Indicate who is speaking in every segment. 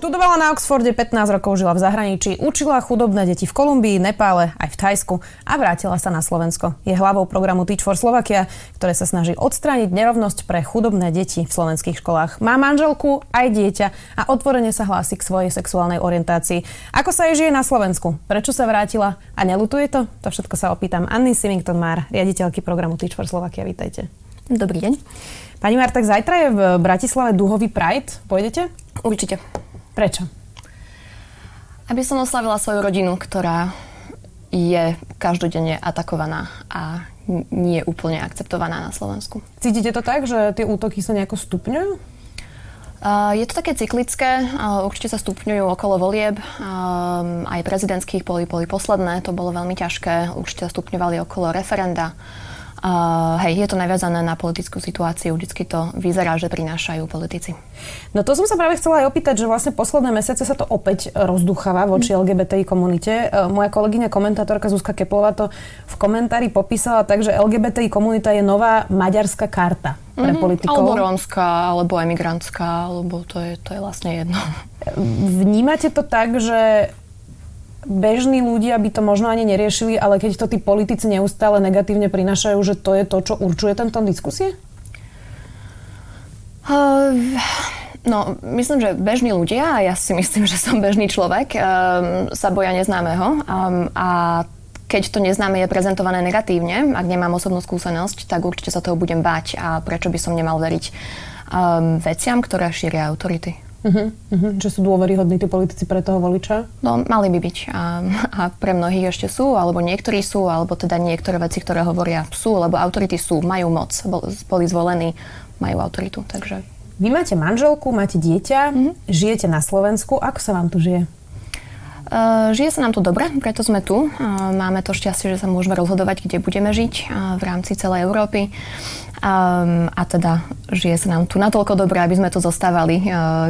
Speaker 1: Študovala na Oxforde, 15 rokov žila v zahraničí, učila chudobné deti v Kolumbii, Nepále, aj v Thajsku a vrátila sa na Slovensko. Je hlavou programu Teach for Slovakia, ktoré sa snaží odstrániť nerovnosť pre chudobné deti v slovenských školách. Má manželku, aj dieťa a otvorene sa hlási k svojej sexuálnej orientácii. Ako sa jej žije na Slovensku? Prečo sa vrátila? A nelutuje to? To všetko sa opýtam Anny Sivington Mar, riaditeľky programu Teach for Slovakia. Vítajte.
Speaker 2: Dobrý deň.
Speaker 1: Pani Mar, tak zajtra je v Bratislave Duhový Pride. Pôjdete?
Speaker 2: Určite.
Speaker 1: Prečo?
Speaker 2: Aby som oslavila svoju rodinu, ktorá je každodenne atakovaná a nie je úplne akceptovaná na Slovensku.
Speaker 1: Cítite to tak, že tie útoky sa nejako stupňujú?
Speaker 2: Uh, je to také cyklické, uh, určite sa stupňujú okolo volieb, aj prezidentských boli, boli posledné, to bolo veľmi ťažké, určite sa stupňovali okolo referenda. Uh, hej, je to naviazané na politickú situáciu, vždycky to vyzerá, že prinášajú politici.
Speaker 1: No to som sa práve chcela aj opýtať, že vlastne posledné mesiace sa to opäť rozducháva voči mm. LGBTI komunite. Uh, moja kolegyňa komentátorka Zuzka Keplová to v komentári popísala tak, že LGBTI komunita je nová maďarská karta pre mm-hmm, politikov.
Speaker 2: Alebo rómska, alebo emigrantská, alebo to je, to je vlastne jedno.
Speaker 1: Vnímate to tak, že bežní ľudia by to možno ani neriešili, ale keď to tí politici neustále negatívne prinašajú, že to je to, čo určuje ten tón diskusie?
Speaker 2: Uh, no, myslím, že bežní ľudia, a ja si myslím, že som bežný človek, um, sa boja neznámeho. Um, a keď to neznáme je prezentované negatívne, ak nemám osobnú skúsenosť, tak určite sa toho budem báť. A prečo by som nemal veriť um, veciam, ktoré šíria autority?
Speaker 1: Uh-huh, uh-huh. Že sú dôveryhodní tí politici pre toho voliča?
Speaker 2: No, mali by byť. A, a pre mnohých ešte sú, alebo niektorí sú, alebo teda niektoré veci, ktoré hovoria sú, lebo autority sú, majú moc, boli zvolení, majú autoritu, takže...
Speaker 1: Vy máte manželku, máte dieťa, uh-huh. žijete na Slovensku, ako sa vám tu žije?
Speaker 2: Uh, žije sa nám tu dobre, preto sme tu. Uh, máme to šťastie, že sa môžeme rozhodovať, kde budeme žiť uh, v rámci celej Európy. Um, a teda žije sa nám tu natoľko dobre, aby sme tu zostávali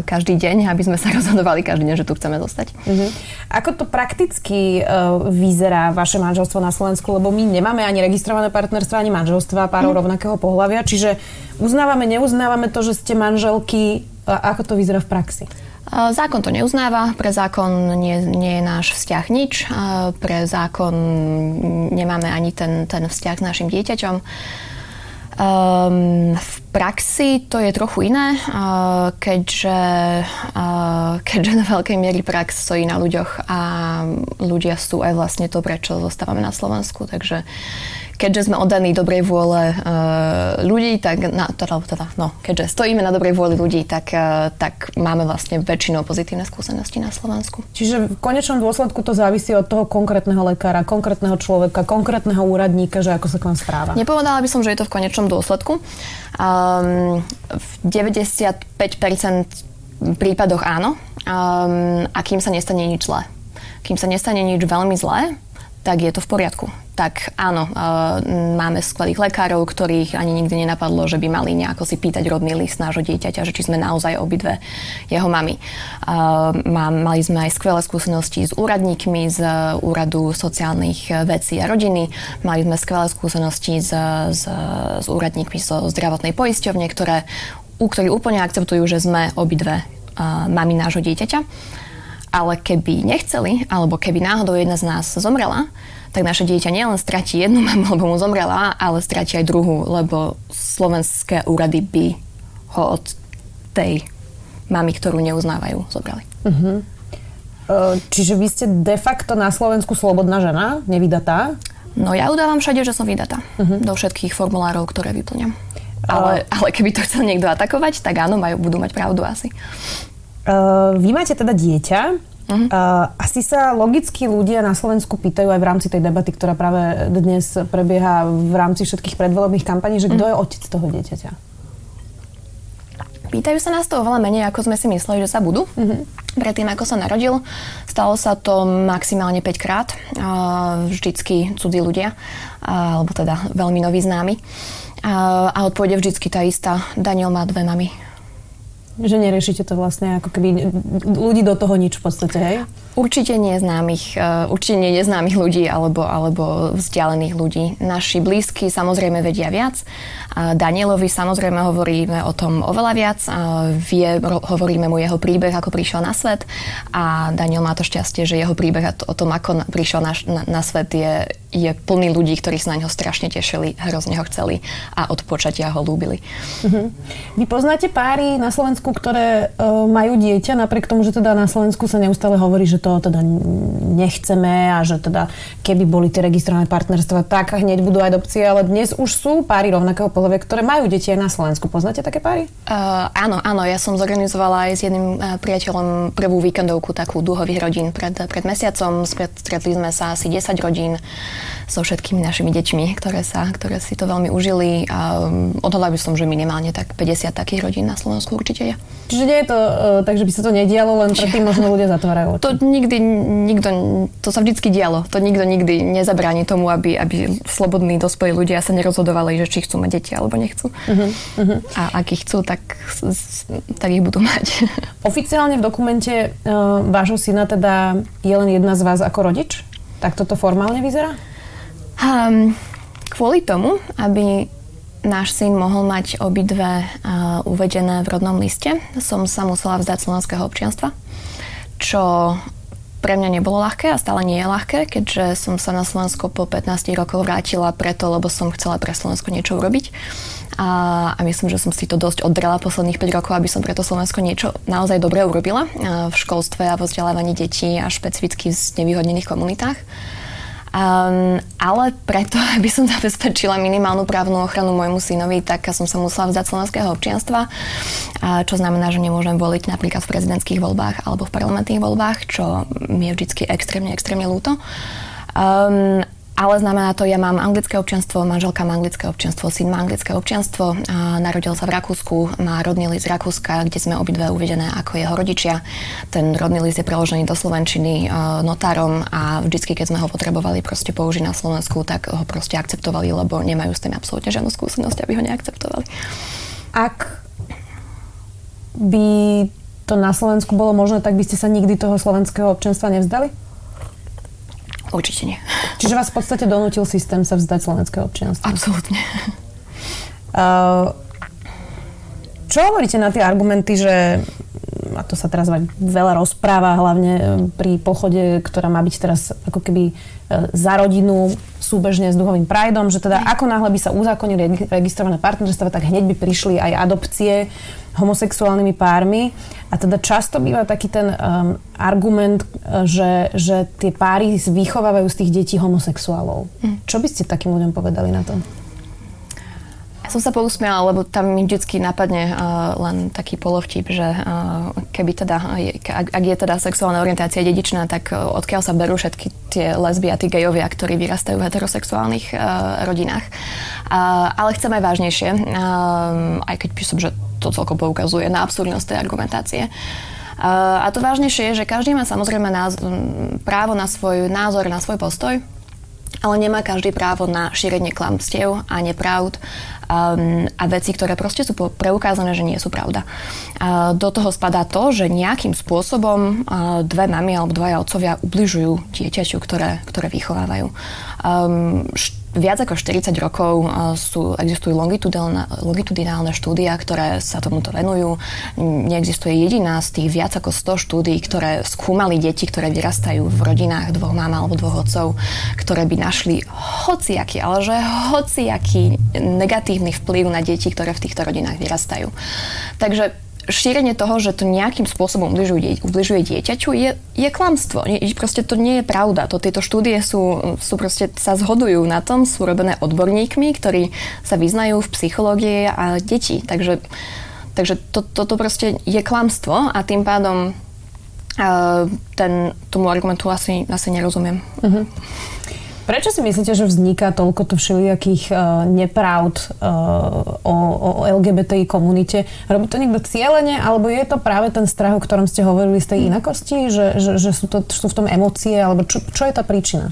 Speaker 2: každý deň, aby sme sa rozhodovali každý deň, že tu chceme zostať. Uh-huh.
Speaker 1: Ako to prakticky vyzerá vaše manželstvo na Slovensku? Lebo my nemáme ani registrované partnerstvo, ani manželstva párov uh-huh. rovnakého pohľavia, čiže uznávame, neuznávame to, že ste manželky. Ako to vyzerá v praxi?
Speaker 2: Zákon to neuznáva, pre zákon nie, nie je náš vzťah nič, pre zákon nemáme ani ten, ten vzťah s našim dieťaťom. Um, v praxi to je trochu iné, uh, keďže, uh, keďže na veľkej miery prax stojí na ľuďoch a ľudia sú aj vlastne to, prečo zostávame na Slovensku. Takže keďže sme oddaní dobrej vôle uh, ľudí, tak, na, teda, teda, no, keďže stojíme na dobrej vôli ľudí, tak, uh, tak máme vlastne väčšinou pozitívne skúsenosti na Slovensku.
Speaker 1: Čiže v konečnom dôsledku to závisí od toho konkrétneho lekára, konkrétneho človeka, konkrétneho úradníka, že ako sa k vám správa.
Speaker 2: Nepovedala by som, že je to v konečnom dôsledku. Um, v 95% prípadoch áno, um, a kým sa nestane nič zlé. Kým sa nestane nič veľmi zlé, tak je to v poriadku. Tak áno, uh, máme skvelých lekárov, ktorých ani nikdy nenapadlo, že by mali nejako si pýtať rodný list nášho dieťaťa, že či sme naozaj obidve jeho mami. Uh, má, mali sme aj skvelé skúsenosti s úradníkmi z Úradu sociálnych vecí a rodiny. Mali sme skvelé skúsenosti s, s, s úradníkmi zo zdravotnej poisťovne, ktoré, u ktorých úplne akceptujú, že sme obidve uh, mami nášho dieťaťa ale keby nechceli, alebo keby náhodou jedna z nás zomrela, tak naše dieťa nielen stratí jednu mamu, lebo mu zomrela, ale stratí aj druhú, lebo slovenské úrady by ho od tej mamy, ktorú neuznávajú, zobrali. Uh-huh.
Speaker 1: Čiže vy ste de facto na Slovensku slobodná žena, nevydatá?
Speaker 2: No ja udávam všade, že som vydatá. Uh-huh. Do všetkých formulárov, ktoré vyplňam. Ale, ale keby to chcel niekto atakovať, tak áno, majú, budú mať pravdu asi.
Speaker 1: Uh, vy máte teda dieťa. Uh-huh. Uh, asi sa logicky ľudia na Slovensku pýtajú aj v rámci tej debaty, ktorá práve dnes prebieha v rámci všetkých predvolebných kampaní, že kto uh-huh. je otec toho dieťaťa?
Speaker 2: Pýtajú sa nás to oveľa menej, ako sme si mysleli, že sa budú. Uh-huh. Predtým, ako sa narodil, stalo sa to maximálne 5 krát. Uh, vždycky cudzí ľudia, uh, alebo teda veľmi noví známi. Uh, a odpovede vždycky tá istá. Daniel má dve mamy.
Speaker 1: Že neriešite to vlastne ako keby ľudí do toho nič v podstate, hej?
Speaker 2: Určite nie známych, uh, určite neznámych ľudí alebo, alebo vzdialených ľudí. Naši blízki samozrejme vedia viac. Danielovi samozrejme hovoríme o tom oveľa viac. Vie, hovoríme mu jeho príbeh, ako prišiel na svet a Daniel má to šťastie, že jeho príbeh o tom, ako prišiel na, na, na svet je, je plný ľudí, ktorí sa na neho strašne tešili, hrozne ho chceli a od počatia ho lúbili. Uh-huh.
Speaker 1: Vy poznáte páry na Slovensku, ktoré uh, majú dieťa, napriek tomu, že teda na Slovensku sa neustále hovorí, že to teda nechceme a že teda keby boli tie registrované partnerstva, tak hneď budú adopcie, ale dnes už sú páry rovnakého pohľavia, ktoré majú deti aj na Slovensku. Poznáte také páry?
Speaker 2: Uh, áno, áno, ja som zorganizovala aj s jedným uh, priateľom prvú víkendovku takú dúhových rodín pred, pred mesiacom. Stretli sme sa asi 10 rodín so všetkými našimi deťmi, ktoré, sa, ktoré si to veľmi užili. A um, odhodla by som, že minimálne tak 50 takých rodín na Slovensku určite je.
Speaker 1: Čiže nie je to uh, tak, že by sa to nedialo, len predtým možno ľudia zatvárajú.
Speaker 2: To nikdy, nikto, to sa vždycky dialo. To nikto nikdy nezabráni tomu, aby, aby slobodní dospelí ľudia sa nerozhodovali, že či chcú mať deti alebo nechcú. Uh-huh, uh-huh. A ak ich chcú, tak, tak ich budú mať.
Speaker 1: Oficiálne v dokumente uh, vášho syna teda je len jedna z vás ako rodič? Tak toto formálne vyzerá?
Speaker 2: Um, kvôli tomu, aby náš syn mohol mať obidve uh, uvedené v rodnom liste, som sa musela vzdať slovenského občianstva, čo pre mňa nebolo ľahké a stále nie je ľahké, keďže som sa na Slovensko po 15 rokoch vrátila preto, lebo som chcela pre Slovensko niečo urobiť. A, a myslím, že som si to dosť oddrala posledných 5 rokov, aby som preto Slovensko niečo naozaj dobre urobila v školstve a vo vzdelávaní detí a špecificky v znevýhodnených komunitách. Um, ale preto, aby som zabezpečila minimálnu právnu ochranu môjmu synovi, tak som sa musela vzdať slovenského občianstva, čo znamená, že nemôžem voliť napríklad v prezidentských voľbách alebo v parlamentných voľbách, čo mi je vždy extrémne, extrémne ľúto. Um, ale znamená to, ja mám anglické občianstvo, manželka má anglické občianstvo, syn má anglické občianstvo, a narodil sa v Rakúsku, má rodný list z Rakúska, kde sme obidve uvedené ako jeho rodičia. Ten rodný list je preložený do slovenčiny uh, notárom a vždycky, keď sme ho potrebovali proste použiť na Slovensku, tak ho proste akceptovali, lebo nemajú s tým absolútne žiadnu skúsenosť, aby ho neakceptovali.
Speaker 1: Ak by to na Slovensku bolo možné, tak by ste sa nikdy toho slovenského občanstva nevzdali?
Speaker 2: Určite nie.
Speaker 1: Čiže vás v podstate donútil systém sa vzdať slovenského občianstva?
Speaker 2: Absolútne. Uh,
Speaker 1: čo hovoríte na tie argumenty, že a to sa teraz veľa rozpráva, hlavne e, pri pochode, ktorá má byť teraz ako keby za rodinu súbežne s duhovým prajdom, že teda ako náhle by sa uzákonili registrované partnerstva, tak hneď by prišli aj adopcie homosexuálnymi pármi. A teda často býva taký ten um, argument, že, že tie páry vychovávajú z tých detí homosexuálov. Hm. Čo by ste takým ľuďom povedali na to?
Speaker 2: Som sa pousmiala, lebo tam mi vždycky napadne uh, len taký polovtip, že uh, keby teda, ak, ak je teda sexuálna orientácia dedičná, tak uh, odkiaľ sa berú všetky tie lesby a tí gejovia, ktorí vyrastajú v heterosexuálnych uh, rodinách. Uh, ale chcem aj vážnejšie, uh, aj keď písom, že to celkom poukazuje na absurdnosť tej argumentácie. A to vážnejšie je, že každý má samozrejme náz- právo na svoj názor, na svoj postoj, ale nemá každý právo na šírenie klamstiev a nepravd um, a veci, ktoré proste sú preukázané, že nie sú pravda. Uh, do toho spadá to, že nejakým spôsobom uh, dve mamy alebo dvaja otcovia ubližujú dieťaťu, ktoré, ktoré vychovávajú. Um, viac ako 40 rokov sú, existujú longitudinálne, štúdia, ktoré sa tomuto venujú. Neexistuje jediná z tých viac ako 100 štúdií, ktoré skúmali deti, ktoré vyrastajú v rodinách dvoch mám alebo dvoch otcov, ktoré by našli hociaký, ale že hociaký negatívny vplyv na deti, ktoré v týchto rodinách vyrastajú. Takže šírenie toho, že to nejakým spôsobom ubližuje, ubližuje dieťaťu, je, je klamstvo. Nie, proste to nie je pravda. To, tieto štúdie sú, sú proste, sa zhodujú na tom, sú robené odborníkmi, ktorí sa vyznajú v psychológii a detí. Takže, takže to, toto proste je klamstvo a tým pádom uh, ten, tomu argumentu asi, asi nerozumiem. Uh-huh.
Speaker 1: Prečo si myslíte, že vzniká toľko to všelijakých uh, nepravd uh, o, o LGBTI komunite? Robí to niekto cieľene, alebo je to práve ten strach, o ktorom ste hovorili z tej inakosti, že, že, že sú, to, sú v tom emócie, alebo čo, čo je tá príčina?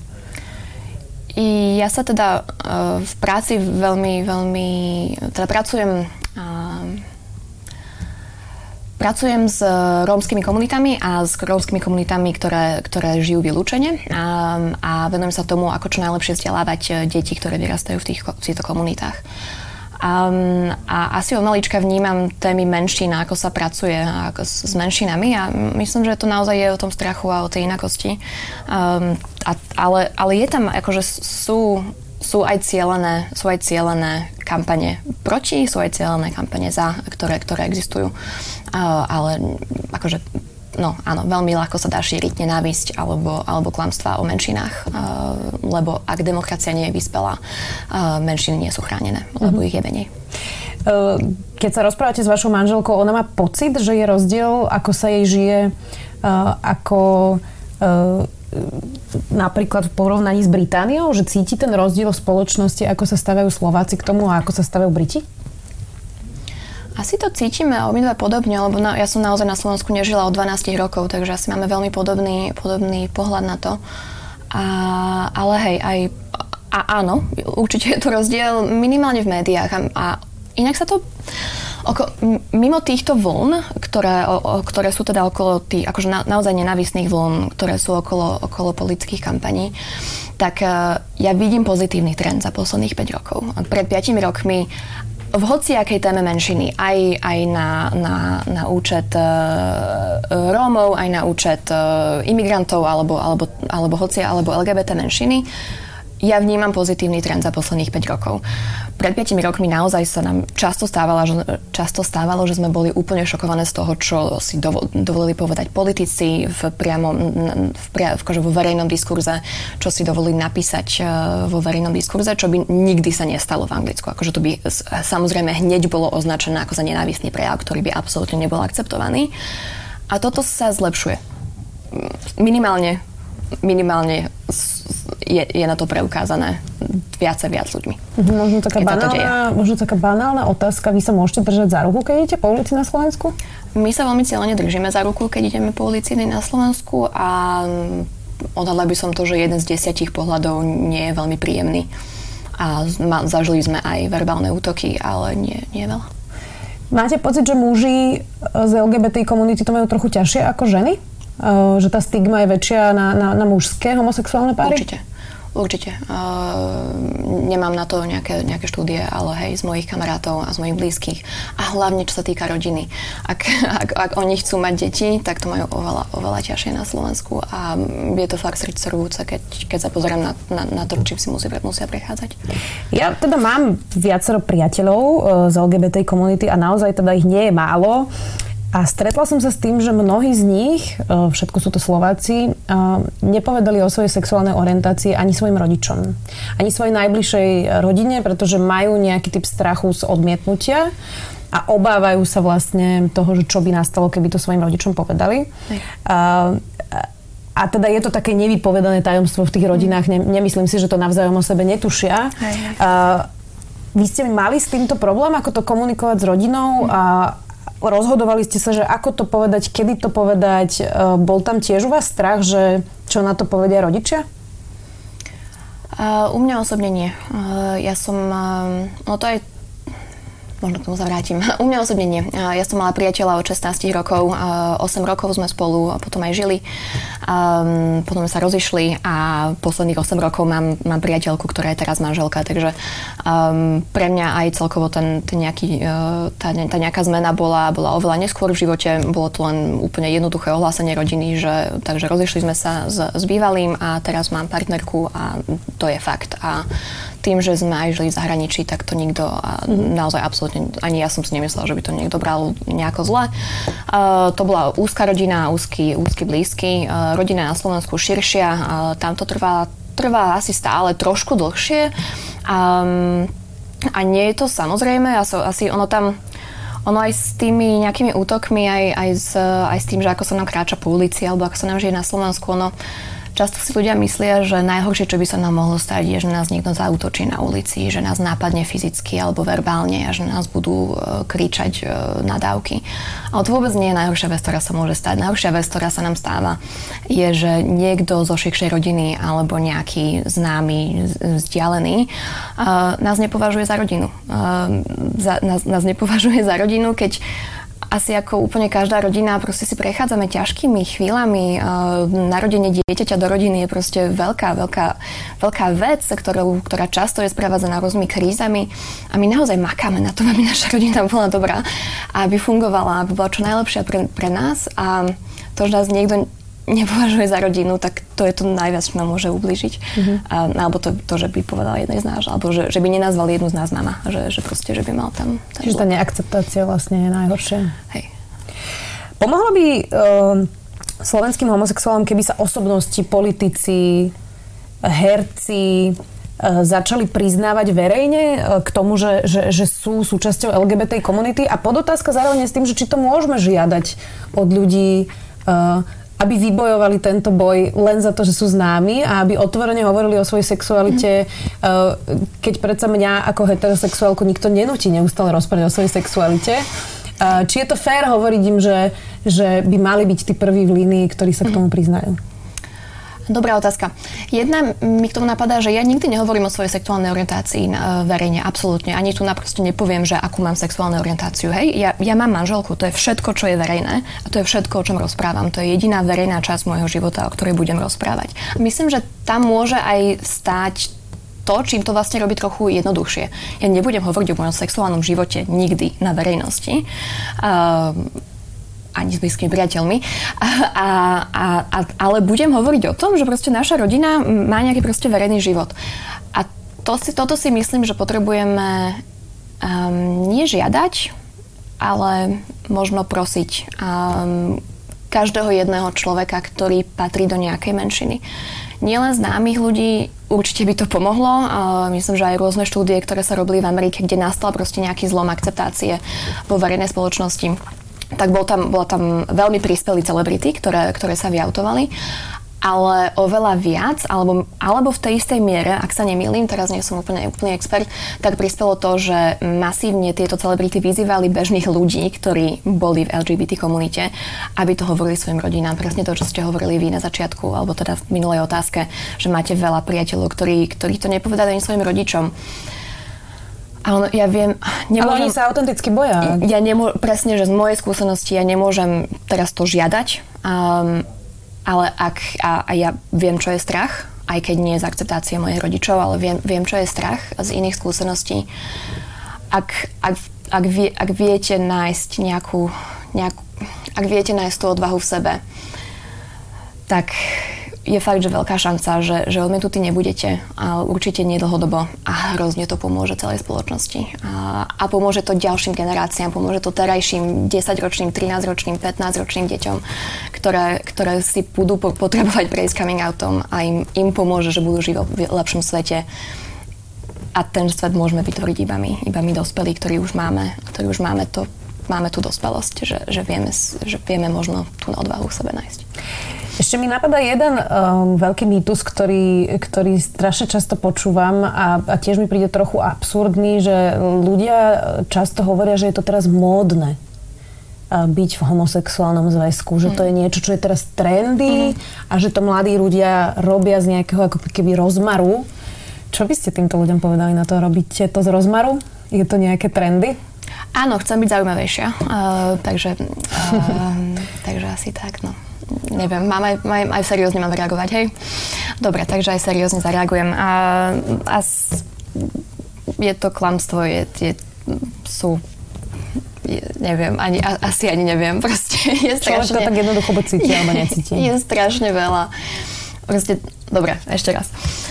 Speaker 2: I ja sa teda uh, v práci veľmi, veľmi, teda pracujem uh, Pracujem s rómskymi komunitami a s rómskymi komunitami, ktoré, ktoré žijú vylúčene a, a venujem sa tomu, ako čo najlepšie vzdelávať deti, ktoré vyrastajú v, tých, v týchto komunitách. Um, a asi od malička vnímam témy menšín, ako sa pracuje ako s, s menšinami a myslím, že to naozaj je o tom strachu a o tej inakosti. Um, a, ale, ale je tam, akože sú sú aj cielené, sú aj cielené kampane proti, sú aj cielené kampane za, ktoré, ktoré existujú. Uh, ale akože no áno, veľmi ľahko sa dá šíriť nenávisť alebo, alebo klamstvá o menšinách, lebo ak demokracia nie je vyspelá, menšiny nie sú chránené, lebo mm-hmm. ich je menej.
Speaker 1: Keď sa rozprávate s vašou manželkou, ona má pocit, že je rozdiel, ako sa jej žije, ako napríklad v porovnaní s Britániou, že cíti ten rozdiel v spoločnosti, ako sa stavajú Slováci k tomu a ako sa stavajú Briti?
Speaker 2: Asi to cítime obidva podobne, lebo na, ja som naozaj na Slovensku nežila od 12 rokov, takže asi máme veľmi podobný, podobný pohľad na to. A, ale hej, aj a áno, určite je to rozdiel minimálne v médiách a, a inak sa to Oko, mimo týchto vln, ktoré, o, ktoré sú teda okolo tých, akože na, naozaj nenávisných vln, ktoré sú okolo, okolo politických kampaní, tak uh, ja vidím pozitívny trend za posledných 5 rokov. Pred 5 rokmi v hociakej téme menšiny, aj, aj na, na, na účet uh, Rómov, aj na účet uh, imigrantov alebo, alebo, alebo hoci, alebo LGBT menšiny, ja vnímam pozitívny trend za posledných 5 rokov. Pred 5 rokmi naozaj sa nám často stávalo, že, často stávalo, že sme boli úplne šokované z toho, čo si dovolili povedať politici v priamo, v, v, v, vo verejnom diskurze, čo si dovolili napísať e, vo verejnom diskurze, čo by nikdy sa nestalo v Anglicku. Akože to by samozrejme hneď bolo označené ako za nenávistný prejav, ktorý by absolútne nebol akceptovaný. A toto sa zlepšuje. Minimálne minimálne je, je na to preukázané viac a viac ľuďmi.
Speaker 1: Mhm, možno taká, banálna, možno taká banálna otázka. Vy sa môžete držať za ruku, keď idete po ulici na Slovensku?
Speaker 2: My sa veľmi cieľene držíme za ruku, keď ideme po ulici na Slovensku a odhadla by som to, že jeden z desiatich pohľadov nie je veľmi príjemný. A zažili sme aj verbálne útoky, ale nie, nie veľa.
Speaker 1: Máte pocit, že muži z LGBT komunity to majú trochu ťažšie ako ženy? Že tá stigma je väčšia na, na, na mužské homosexuálne páry?
Speaker 2: Určite. Určite. Uh, nemám na to nejaké, nejaké štúdie, ale hej, z mojich kamarátov a z mojich blízkych. A hlavne, čo sa týka rodiny. Ak, ak, ak oni chcú mať deti, tak to majú oveľa, oveľa ťažšie na Slovensku a je to fakt srdcervúce, keď, keď sa pozerám na, na, na to, čím si musí, musia prechádzať.
Speaker 1: Ja teda mám viacero priateľov z LGBT komunity a naozaj teda ich nie je málo. A stretla som sa s tým, že mnohí z nich, e, všetko sú to Slováci, e, nepovedali o svojej sexuálnej orientácii ani svojim rodičom. Ani svojej najbližšej rodine, pretože majú nejaký typ strachu z odmietnutia a obávajú sa vlastne toho, že čo by nastalo, keby to svojim rodičom povedali. A, a teda je to také nevypovedané tajomstvo v tých rodinách. Ne, nemyslím si, že to navzájom o sebe netušia. Hej, hej. A, vy ste mali s týmto problém, ako to komunikovať s rodinou a rozhodovali ste sa, že ako to povedať, kedy to povedať. E, bol tam tiež u vás strach, že čo na to povedia rodičia?
Speaker 2: Uh, u mňa osobne nie. Uh, ja som, uh, no to je možno k tomu sa vrátim. U mňa osobne nie. Ja som mala priateľa od 16 rokov, 8 rokov sme spolu a potom aj žili. Potom sa rozišli a posledných 8 rokov mám, mám priateľku, ktorá je teraz manželka, takže pre mňa aj celkovo ten, ten nejaký, uh, tá, tá nejaká zmena bola, bola oveľa neskôr v živote. Bolo to len úplne jednoduché ohlásenie rodiny, že takže rozišli sme sa s, s bývalým a teraz mám partnerku a to je fakt. A tým, že sme aj žili v zahraničí, tak to nikto mm-hmm. naozaj absolútne, ani ja som si nemyslela, že by to niekto bral nejako zle. Uh, to bola úzka rodina, úzky, úzky blízky. Uh, rodina na Slovensku širšia, uh, tam to trvá, trvá asi stále trošku dlhšie. Um, a nie je to samozrejme, asi, asi ono tam ono aj s tými nejakými útokmi, aj, aj, s, aj s tým, že ako sa nám kráča po ulici, alebo ako sa nám žije na Slovensku, ono Často si ľudia myslia, že najhoršie, čo by sa nám mohlo stať, je, že nás niekto zautočí na ulici, že nás nápadne fyzicky alebo verbálne a že nás budú e, kričať e, nadávky. Ale to vôbec nie je najhoršia vec, ktorá sa môže stať. Najhoršia vec, ktorá sa nám stáva, je, že niekto zo širšej rodiny alebo nejaký známy, vzdialený nás nepovažuje za rodinu. Nás nepovažuje za rodinu, keď asi ako úplne každá rodina, proste si prechádzame ťažkými chvíľami. Narodenie dieťaťa do rodiny je proste veľká, veľká, veľká vec, ktorú, ktorá často je sprevádzaná rôznymi krízami a my naozaj makáme na tom, aby naša rodina bola dobrá aby fungovala, aby bola čo najlepšia pre, pre nás a to, že nás niekto nepovažuje za rodinu, tak to je to najviac, čo nám môže ublížiť. Uh-huh. A, alebo to, to, že by povedala jednej z nás, alebo že, že by nenazval jednu z nás mama, že, že proste, že by mal tam...
Speaker 1: tam Čiže tá neakceptácia vlastne je najhoršia.
Speaker 2: Hej.
Speaker 1: Pomohlo by uh, slovenským homosexuálom, keby sa osobnosti, politici, herci uh, začali priznávať verejne uh, k tomu, že, že, že sú súčasťou LGBT komunity a podotázka zároveň s tým, že či to môžeme žiadať od ľudí uh, aby vybojovali tento boj len za to, že sú známi a aby otvorene hovorili o svojej sexualite, mm. keď predsa mňa ako heterosexuálku nikto nenúti neustále rozprávať o svojej sexualite. Eh, či je to fér hovoriť im, že, že by mali byť tí prví v línii, ktorí sa k tomu priznajú?
Speaker 2: Dobrá otázka. Jedna mi k tomu napadá, že ja nikdy nehovorím o svojej sexuálnej orientácii uh, verejne, absolútne. Ani tu naprosto nepoviem, že akú mám sexuálnu orientáciu. Hej, ja, ja mám manželku, to je všetko, čo je verejné a to je všetko, o čom rozprávam. To je jediná verejná časť môjho života, o ktorej budem rozprávať. Myslím, že tam môže aj stáť to, čím to vlastne robí trochu jednoduchšie. Ja nebudem hovoriť o mojom sexuálnom živote nikdy na verejnosti. Uh, ani s blízkymi priateľmi, a, a, a, ale budem hovoriť o tom, že proste naša rodina má nejaký proste verejný život. A to si, toto si myslím, že potrebujeme um, nie žiadať, ale možno prosiť um, každého jedného človeka, ktorý patrí do nejakej menšiny. Nielen známych ľudí, určite by to pomohlo. Myslím, že aj rôzne štúdie, ktoré sa robili v Amerike, kde nastal proste nejaký zlom akceptácie vo verejnej spoločnosti tak bol tam, bola tam veľmi prispelí celebrity, ktoré, ktoré sa vyautovali ale oveľa viac, alebo, alebo v tej istej miere, ak sa nemýlim, teraz nie som úplne, úplne expert, tak prispelo to, že masívne tieto celebrity vyzývali bežných ľudí, ktorí boli v LGBT komunite, aby to hovorili svojim rodinám. Presne to, čo ste hovorili vy na začiatku, alebo teda v minulej otázke, že máte veľa priateľov, ktorí, ktorí to nepovedali ani svojim rodičom. Ale ja viem...
Speaker 1: Nemôžem, Ale oni sa autenticky boja.
Speaker 2: Ja nemô, presne, že z mojej skúsenosti ja nemôžem teraz to žiadať, um, ale ak... A, a ja viem, čo je strach, aj keď nie je z akceptácie mojich rodičov, ale viem, viem čo je strach z iných skúseností. Ak, ak, ak, vie, ak viete nájsť nejakú, nejakú... Ak viete nájsť tú odvahu v sebe, tak je fakt, že veľká šanca, že, že odmietnutí nebudete, ale určite nedlhodobo a hrozne to pomôže celej spoločnosti. A, a pomôže to ďalším generáciám, pomôže to terajším 10-ročným, 13-ročným, 15-ročným deťom, ktoré, ktoré si budú potrebovať prejsť coming outom a im, im pomôže, že budú žiť v lepšom svete. A ten svet môžeme vytvoriť iba my, iba my dospelí, ktorí už máme, ktorí už máme to máme tú dospelosť, že, že, vieme, že vieme možno tú odvahu v sebe nájsť.
Speaker 1: Ešte mi napadá jeden um, veľký mýtus, ktorý, ktorý strašne často počúvam a, a tiež mi príde trochu absurdný, že ľudia často hovoria, že je to teraz módne uh, byť v homosexuálnom zväzku, že to je mm. niečo, čo je teraz trendy mm. a že to mladí ľudia robia z nejakého ako keby rozmaru. Čo by ste týmto ľuďom povedali na to? Robíte to z rozmaru? Je to nejaké trendy?
Speaker 2: Áno, chcem byť zaujímavejšia, uh, takže, uh, takže asi tak, no neviem, mám aj, aj, aj seriózne mám reagovať, hej? Dobre, takže aj seriózne zareagujem. A, a je to klamstvo, je, je, sú je, neviem, ani, a, asi ani neviem, proste je
Speaker 1: strašne... Človek to tak jednoducho buď cíti, alebo necíti.
Speaker 2: Je strašne veľa. Proste, dobre, ešte raz. Uh,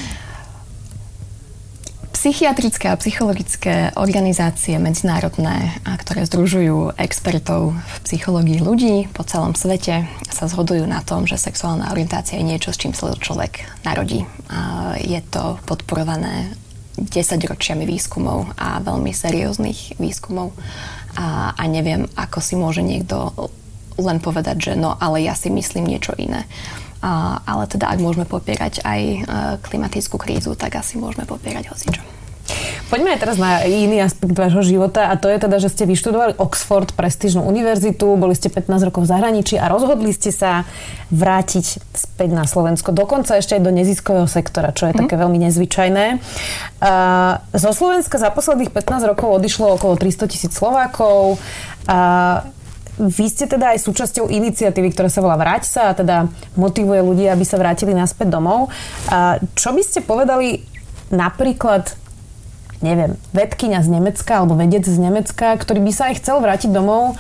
Speaker 2: Psychiatrické a psychologické organizácie medzinárodné, ktoré združujú expertov v psychológii ľudí po celom svete, sa zhodujú na tom, že sexuálna orientácia je niečo, s čím sa človek narodí. A je to podporované 10 ročiami výskumov a veľmi serióznych výskumov. A, a neviem, ako si môže niekto len povedať, že no, ale ja si myslím niečo iné. A, ale teda ak môžeme popierať aj e, klimatickú krízu, tak asi môžeme popierať hocičo.
Speaker 1: Poďme aj teraz na iný aspekt vášho života a to je teda, že ste vyštudovali Oxford, prestížnu univerzitu, boli ste 15 rokov v zahraničí a rozhodli ste sa vrátiť späť na Slovensko, dokonca ešte aj do neziskového sektora, čo je mm. také veľmi nezvyčajné. Uh, zo Slovenska za posledných 15 rokov odišlo okolo 300 tisíc Slovákov. Uh, vy ste teda aj súčasťou iniciatívy, ktorá sa volá Vráť sa a teda motivuje ľudí, aby sa vrátili naspäť domov. A čo by ste povedali napríklad neviem, vedkynia z Nemecka alebo vedec z Nemecka, ktorý by sa aj chcel vrátiť domov,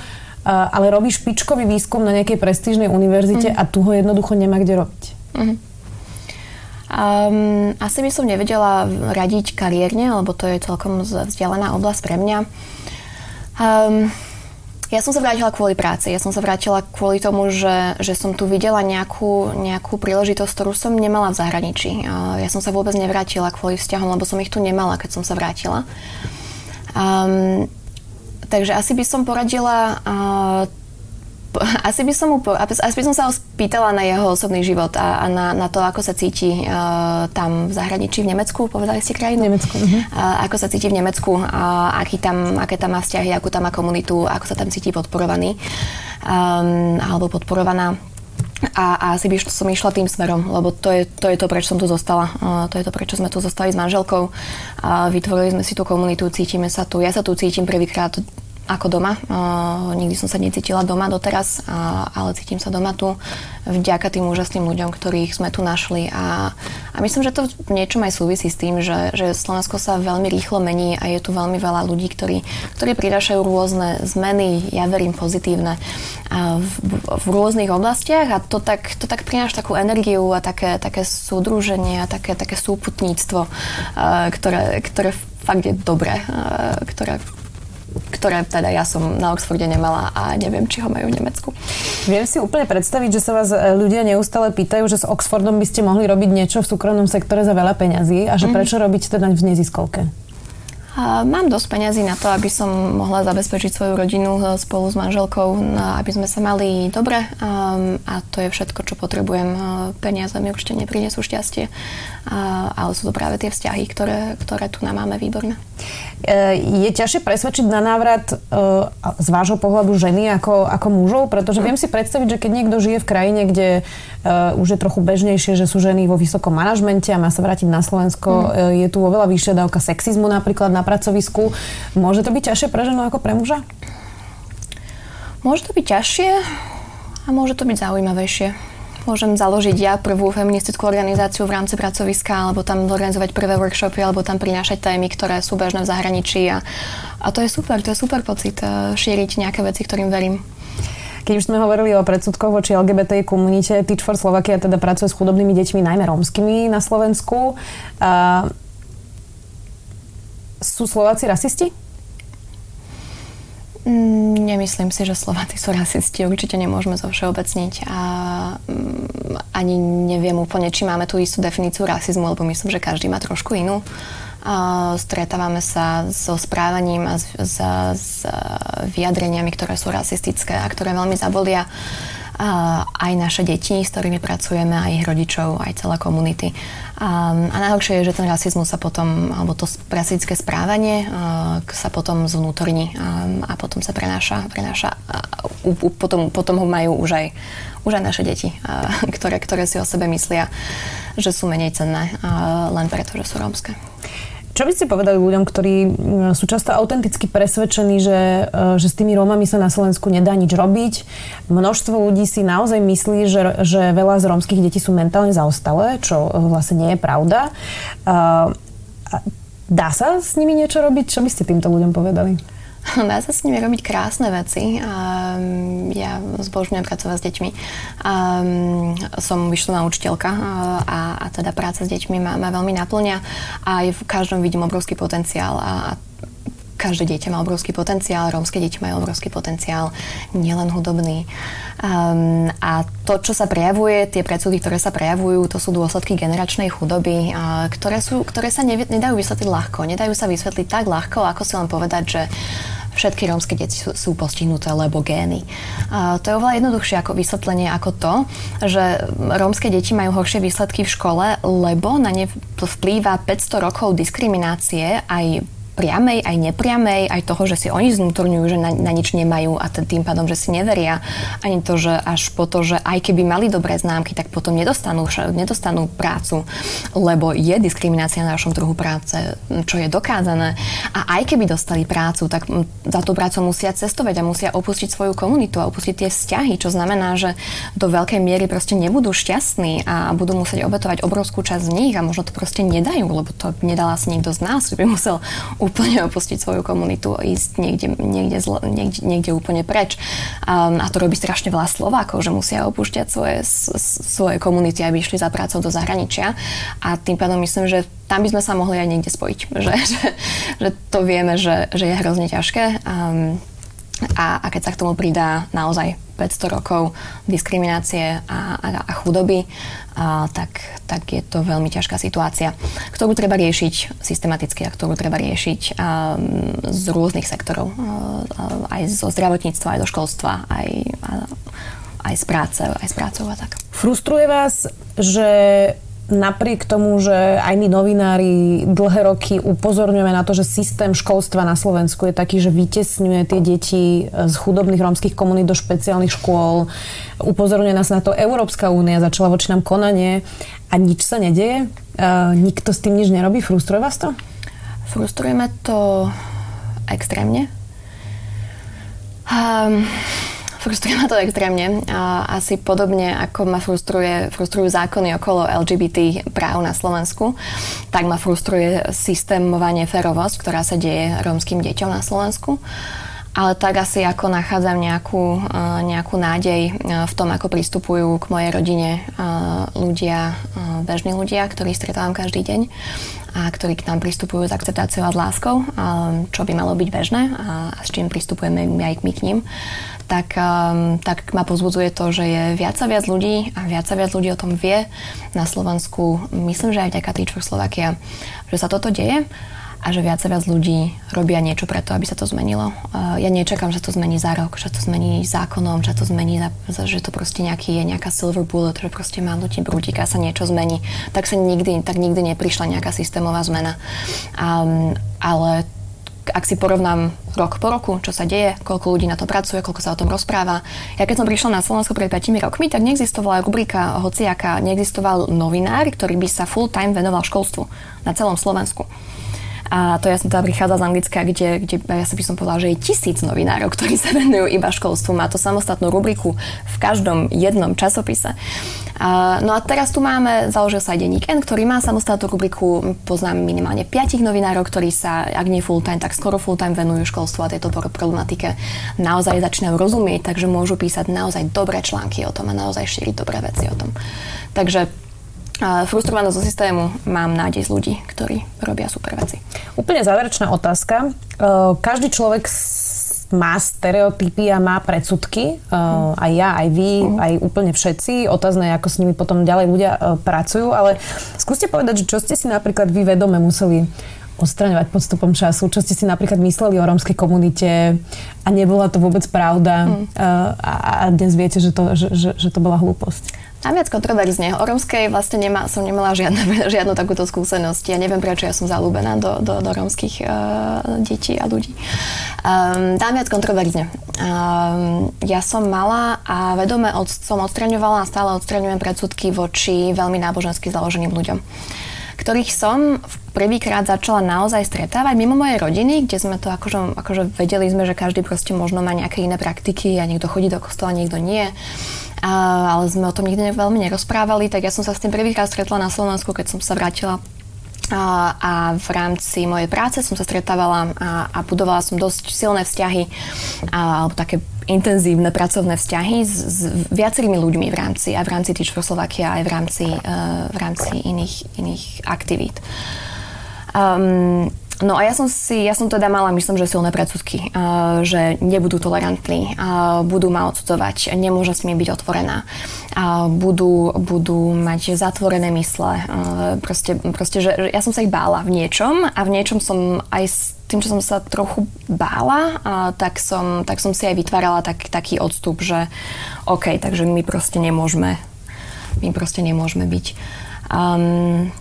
Speaker 1: ale robí špičkový výskum na nejakej prestížnej univerzite mm. a tu ho jednoducho nemá kde robiť. Mm.
Speaker 2: Um, asi by som nevedela radiť kariérne, lebo to je celkom vzdialená oblasť pre mňa. Um, ja som sa vrátila kvôli práci. Ja som sa vrátila kvôli tomu, že, že som tu videla nejakú, nejakú príležitosť, ktorú som nemala v zahraničí. Ja som sa vôbec nevrátila kvôli vzťahom, lebo som ich tu nemala, keď som sa vrátila. Um, takže asi by som poradila uh, asi by som mu, asi by som sa ho spýtala na jeho osobný život a, a na, na to, ako sa cíti uh, tam v zahraničí v Nemecku, povedali ste krajinu?
Speaker 1: V Nemecku. Uh-huh.
Speaker 2: Uh, ako sa cíti v Nemecku, uh, aký tam, aké tam má vzťahy, akú tam má komunitu, ako sa tam cíti podporovaný um, alebo podporovaná. A, a asi by som išla tým smerom, lebo to je, to je to, prečo som tu zostala. Uh, to je to, prečo sme tu zostali s manželkou. Uh, vytvorili sme si tú komunitu, cítime sa tu. Ja sa tu cítim prvýkrát ako doma. Uh, nikdy som sa necítila doma doteraz, uh, ale cítim sa doma tu vďaka tým úžasným ľuďom, ktorých sme tu našli. A, a myslím, že to v niečom aj súvisí s tým, že, že Slovensko sa veľmi rýchlo mení a je tu veľmi veľa ľudí, ktorí, ktorí prinášajú rôzne zmeny, ja verím pozitívne, uh, v, v rôznych oblastiach a to tak, to tak prináša takú energiu a také, také súdruženie a také, také súputníctvo, uh, ktoré, ktoré fakt je dobré, uh, ktoré ktoré teda ja som na Oxforde nemala a neviem, či ho majú v Nemecku.
Speaker 1: Viem si úplne predstaviť, že sa vás e, ľudia neustále pýtajú, že s Oxfordom by ste mohli robiť niečo v súkromnom sektore za veľa peňazí a že mm. prečo robiť teda v neziskovke?
Speaker 2: Mám dosť peňazí na to, aby som mohla zabezpečiť svoju rodinu e, spolu s manželkou, aby sme sa mali dobre a to je všetko, čo potrebujem. E, peniaze mi určite neprinesú šťastie, ale sú to práve tie vzťahy, ktoré, ktoré tu nám máme výborné.
Speaker 1: E, je ťažšie presvedčiť na návrat z vášho pohľadu ženy ako, ako mužov? Pretože viem si predstaviť, že keď niekto žije v krajine, kde už je trochu bežnejšie, že sú ženy vo vysokom manažmente a má sa vrátiť na Slovensko, mm. je tu oveľa vyššia dávka sexizmu napríklad na pracovisku. Môže to byť ťažšie pre ženu ako pre muža?
Speaker 2: Môže to byť ťažšie a môže to byť zaujímavejšie. Môžem založiť ja prvú feministickú organizáciu v rámci pracoviska, alebo tam organizovať prvé workshopy, alebo tam prinášať témy, ktoré sú bežné v zahraničí. A, a to je super, to je super pocit, eh, šíriť nejaké veci, ktorým verím.
Speaker 1: Keď už sme hovorili o predsudkoch voči LGBT komunite, Teach for Slovakia teda pracuje s chudobnými deťmi, najmä rómskymi na Slovensku. Uh, sú Slováci rasisti?
Speaker 2: Nemyslím si, že Slováci sú rasisti. Určite nemôžeme zo všeobecniť. A mm, ani neviem úplne, či máme tú istú definíciu rasizmu, lebo myslím, že každý má trošku inú. A stretávame sa so správaním a s, s, s vyjadreniami, ktoré sú rasistické a ktoré veľmi zabolia aj naše deti, s ktorými pracujeme, aj ich rodičov, aj celé komunity. A, a najhoršie je, že ten rasizmus sa potom, alebo to rasistické správanie sa potom zvnútorní a, potom sa prenáša, prenáša potom, potom ho majú už aj, už aj naše deti, ktoré, ktoré si o sebe myslia, že sú menej cenné len preto, že sú rómske.
Speaker 1: Čo by ste povedali ľuďom, ktorí sú často autenticky presvedčení, že, e, že s tými Rómami sa na Slovensku nedá nič robiť? Množstvo ľudí si naozaj myslí, že, že veľa z rómskych detí sú mentálne zaostalé, čo e, vlastne nie je pravda. Dá sa s nimi niečo robiť? Čo by ste týmto ľuďom povedali?
Speaker 2: Dá sa s nimi robiť krásne veci. Ja zbožňujem pracovať s deťmi. Som vyšlená učiteľka a, a teda práca s deťmi ma, ma veľmi naplňa a v každom vidím obrovský potenciál a každé dieťa má obrovský potenciál, rómske deti majú obrovský potenciál, nielen hudobný. Um, a to, čo sa prejavuje, tie predsudky, ktoré sa prejavujú, to sú dôsledky generačnej chudoby, uh, ktoré, sú, ktoré sa nev- nedajú vysvetliť ľahko. Nedajú sa vysvetliť tak ľahko, ako si len povedať, že všetky rómske deti sú, sú postihnuté, lebo gény. A to je oveľa jednoduchšie ako vysvetlenie ako to, že rómske deti majú horšie výsledky v škole, lebo na ne vplýva 500 rokov diskriminácie aj priamej, aj nepriamej, aj toho, že si oni znútorňujú, že na, na nič nemajú a tým pádom, že si neveria. Ani to, že až po to, že aj keby mali dobré známky, tak potom nedostanú, nedostanú prácu, lebo je diskriminácia na našom trhu práce, čo je dokázané. A aj keby dostali prácu, tak za tú prácu musia cestovať a musia opustiť svoju komunitu a opustiť tie vzťahy, čo znamená, že do veľkej miery proste nebudú šťastní a budú musieť obetovať obrovskú časť z nich a možno to proste nedajú, lebo to nedala si nikto z nás, že by musel úplne opustiť svoju komunitu ísť niekde, niekde, zle, niekde, niekde úplne preč. A, a to robí strašne veľa Slovákov, že musia opúšťať svoje, svoje komunity, aby išli za prácou do zahraničia. A tým pádom myslím, že tam by sme sa mohli aj niekde spojiť. Že, že, že to vieme, že, že je hrozne ťažké. Um, a, a keď sa k tomu pridá naozaj 500 rokov diskriminácie a, a, a chudoby, a, tak, tak je to veľmi ťažká situácia, ktorú treba riešiť systematicky a ktorú treba riešiť a, z rôznych sektorov. A, a, aj zo zdravotníctva, aj zo školstva, aj, a, aj z práce, aj z prácou a tak.
Speaker 1: Frustruje vás, že napriek tomu, že aj my novinári dlhé roky upozorňujeme na to, že systém školstva na Slovensku je taký, že vytesňuje tie deti z chudobných rómskych komunít do špeciálnych škôl. Upozorňuje nás na to Európska únia, začala voči nám konanie a nič sa nedeje. Uh, nikto s tým nič nerobí. Frustruje vás to?
Speaker 2: Frustrujeme to extrémne. Um, Frustruje ma to extrémne. Asi podobne, ako ma frustruje, frustrujú zákony okolo LGBT práv na Slovensku, tak ma frustruje systémovanie ferovosť, ktorá sa deje rómskym deťom na Slovensku ale tak asi ako nachádzam nejakú, nejakú nádej v tom, ako pristupujú k mojej rodine ľudia, bežní ľudia, ktorí stretávam každý deň a ktorí k nám pristupujú s akceptáciou a s láskou, čo by malo byť bežné a s čím pristupujeme aj my k ním tak, um, tak ma pozbudzuje to, že je viac a viac ľudí a viac a viac ľudí o tom vie na Slovensku. Myslím, že aj vďaka Teach Slovakia, že sa toto deje a že viac a viac ľudí robia niečo preto, aby sa to zmenilo. Uh, ja nečakám, že to zmení za rok, že to zmení zákonom, že to zmení, že to proste nejaký je nejaká silver bullet, že proste má nutí brútika sa niečo zmení. Tak sa nikdy, tak nikdy neprišla nejaká systémová zmena. Um, ale ak si porovnám rok po roku, čo sa deje, koľko ľudí na to pracuje, koľko sa o tom rozpráva. Ja keď som prišla na Slovensko pred 5 rokmi, tak neexistovala rubrika hociaká, neexistoval novinár, ktorý by sa full time venoval školstvu na celom Slovensku. A to ja som teda prichádza z Anglicka, kde, kde ja sa by som povedala, že je tisíc novinárov, ktorí sa venujú iba školstvu. Má to samostatnú rubriku v každom jednom časopise. A, no a teraz tu máme, založil sa aj denník N, ktorý má samostatnú rubriku. Poznám minimálne piatich novinárov, ktorí sa, ak nie full time, tak skoro full time venujú školstvu a tejto problematike. Naozaj začínajú rozumieť, takže môžu písať naozaj dobré články o tom a naozaj šíriť dobré veci o tom. Takže frustrovanosť zo systému, mám nádej z ľudí, ktorí robia super veci.
Speaker 1: Úplne záverečná otázka. E, každý človek má stereotypy a má predsudky. Uh, aj ja, aj vy, uh. aj úplne všetci. Otázne je, ako s nimi potom ďalej ľudia uh, pracujú. Ale skúste povedať, že čo ste si napríklad vy vedome museli odstraňovať podstupom času, čo ste si napríklad mysleli o rómskej komunite a nebola to vôbec pravda mm. uh, a, a dnes viete, že to, že, že, že to bola hlúposť.
Speaker 2: Tam viac kontroverzne. O rómskej vlastne nemá, som nemala žiadne, žiadnu takúto skúsenosť. Ja neviem, prečo ja som zalúbená do, do, do rómskych uh, detí a ľudí. Um, dám viac kontroverzne. Um, ja som mala a vedome od, som odstraňovala a stále odstraňujem predsudky voči veľmi nábožensky založeným ľuďom ktorých som prvýkrát začala naozaj stretávať mimo mojej rodiny, kde sme to akože, akože vedeli sme, že každý proste možno má nejaké iné praktiky a niekto chodí do kostola, niekto nie a, ale sme o tom nikdy veľmi nerozprávali, tak ja som sa s tým prvýkrát stretla na Slovensku, keď som sa vrátila a, a v rámci mojej práce som sa stretávala a, a budovala som dosť silné vzťahy a, alebo také intenzívne pracovné vzťahy s, s viacerými ľuďmi v rámci a v rámci Teach for Slovakia aj v rámci, uh, v rámci iných, iných aktivít. Um, No a ja som si, ja som teda mala, myslím, že silné predsudky, uh, že nebudú tolerantní, budú ma odsudzovať, nemôže s nimi byť otvorená, budú, budú mať zatvorené mysle, proste, proste že, ja som sa ich bála v niečom a v niečom som aj s tým, čo som sa trochu bála, tak, som, tak som si aj vytvárala tak, taký odstup, že OK, takže my proste nemôžeme, my proste nemôžeme byť. Um,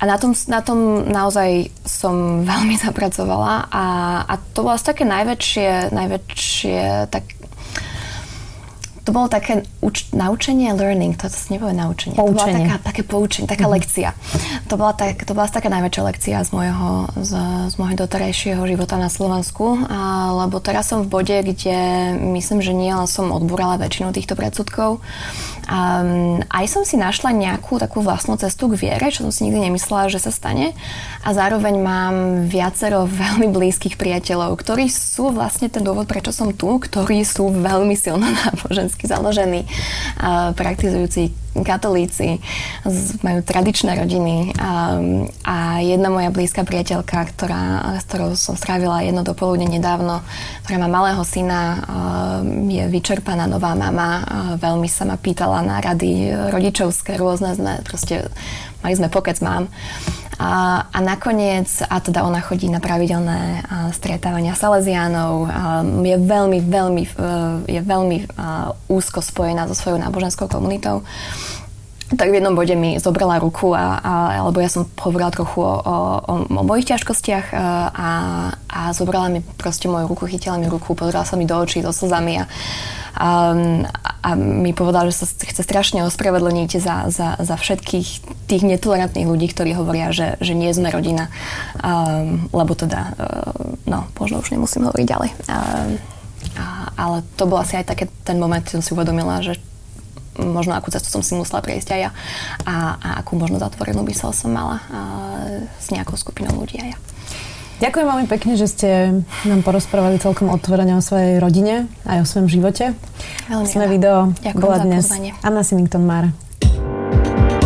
Speaker 2: a na tom, na tom naozaj som veľmi zapracovala a, a to bolo také najväčšie, najväčšie tak, to bolo také uč- naučenie, learning, to sa nebude naučenie.
Speaker 1: Poučenie.
Speaker 2: To bola taká, také poučenie, taká mm-hmm. lekcia. To bola, tak, to bola taká najväčšia lekcia z môjho, z, z môjho doterajšieho života na Slovensku, a, lebo teraz som v bode, kde myslím, že nie, ale som odbúrala väčšinu týchto predsudkov. A, aj som si našla nejakú takú vlastnú cestu k viere, čo som si nikdy nemyslela, že sa stane. A zároveň mám viacero veľmi blízkych priateľov, ktorí sú vlastne ten dôvod, prečo som tu, ktorí sú veľmi silno náboženskí katolícky založení, praktizujúci katolíci, majú tradičné rodiny a jedna moja blízka priateľka, ktorá, s ktorou som strávila jedno dopoludne nedávno, ktorá má malého syna, je vyčerpaná nová mama, veľmi sa ma pýtala na rady rodičovské rôzne, proste mali sme pokec mám. A, a nakoniec, a teda ona chodí na pravidelné a, stretávania Salesiánov, a, je veľmi, veľmi, e, je veľmi a, úzko spojená so svojou náboženskou komunitou tak v jednom bode mi zobrala ruku, a, a, alebo ja som hovorila trochu o, o, o, mojich ťažkostiach a, a, a zobrala mi proste moju ruku, chytila mi ruku, pozrela sa mi do očí so slzami a, a, a mi povedal, že sa chce strašne ospravedlniť za, za, za všetkých tých netolerantných ľudí, ktorí hovoria, že, že nie sme rodina. Um, lebo teda, uh, no, možno už nemusím hovoriť ďalej. Um, a, ale to bol asi aj také ten moment, keď som si uvedomila, že možno akú cestu som si musela prejsť aj ja a, a akú možno zatvorenú mysel som mala uh, s nejakou skupinou ľudí aj ja.
Speaker 1: Ďakujem veľmi pekne, že ste nám porozprávali celkom otvorene o svojej rodine aj o svojom živote.
Speaker 2: Veľmi
Speaker 1: Sme video bola dnes. Anna Simington Mar.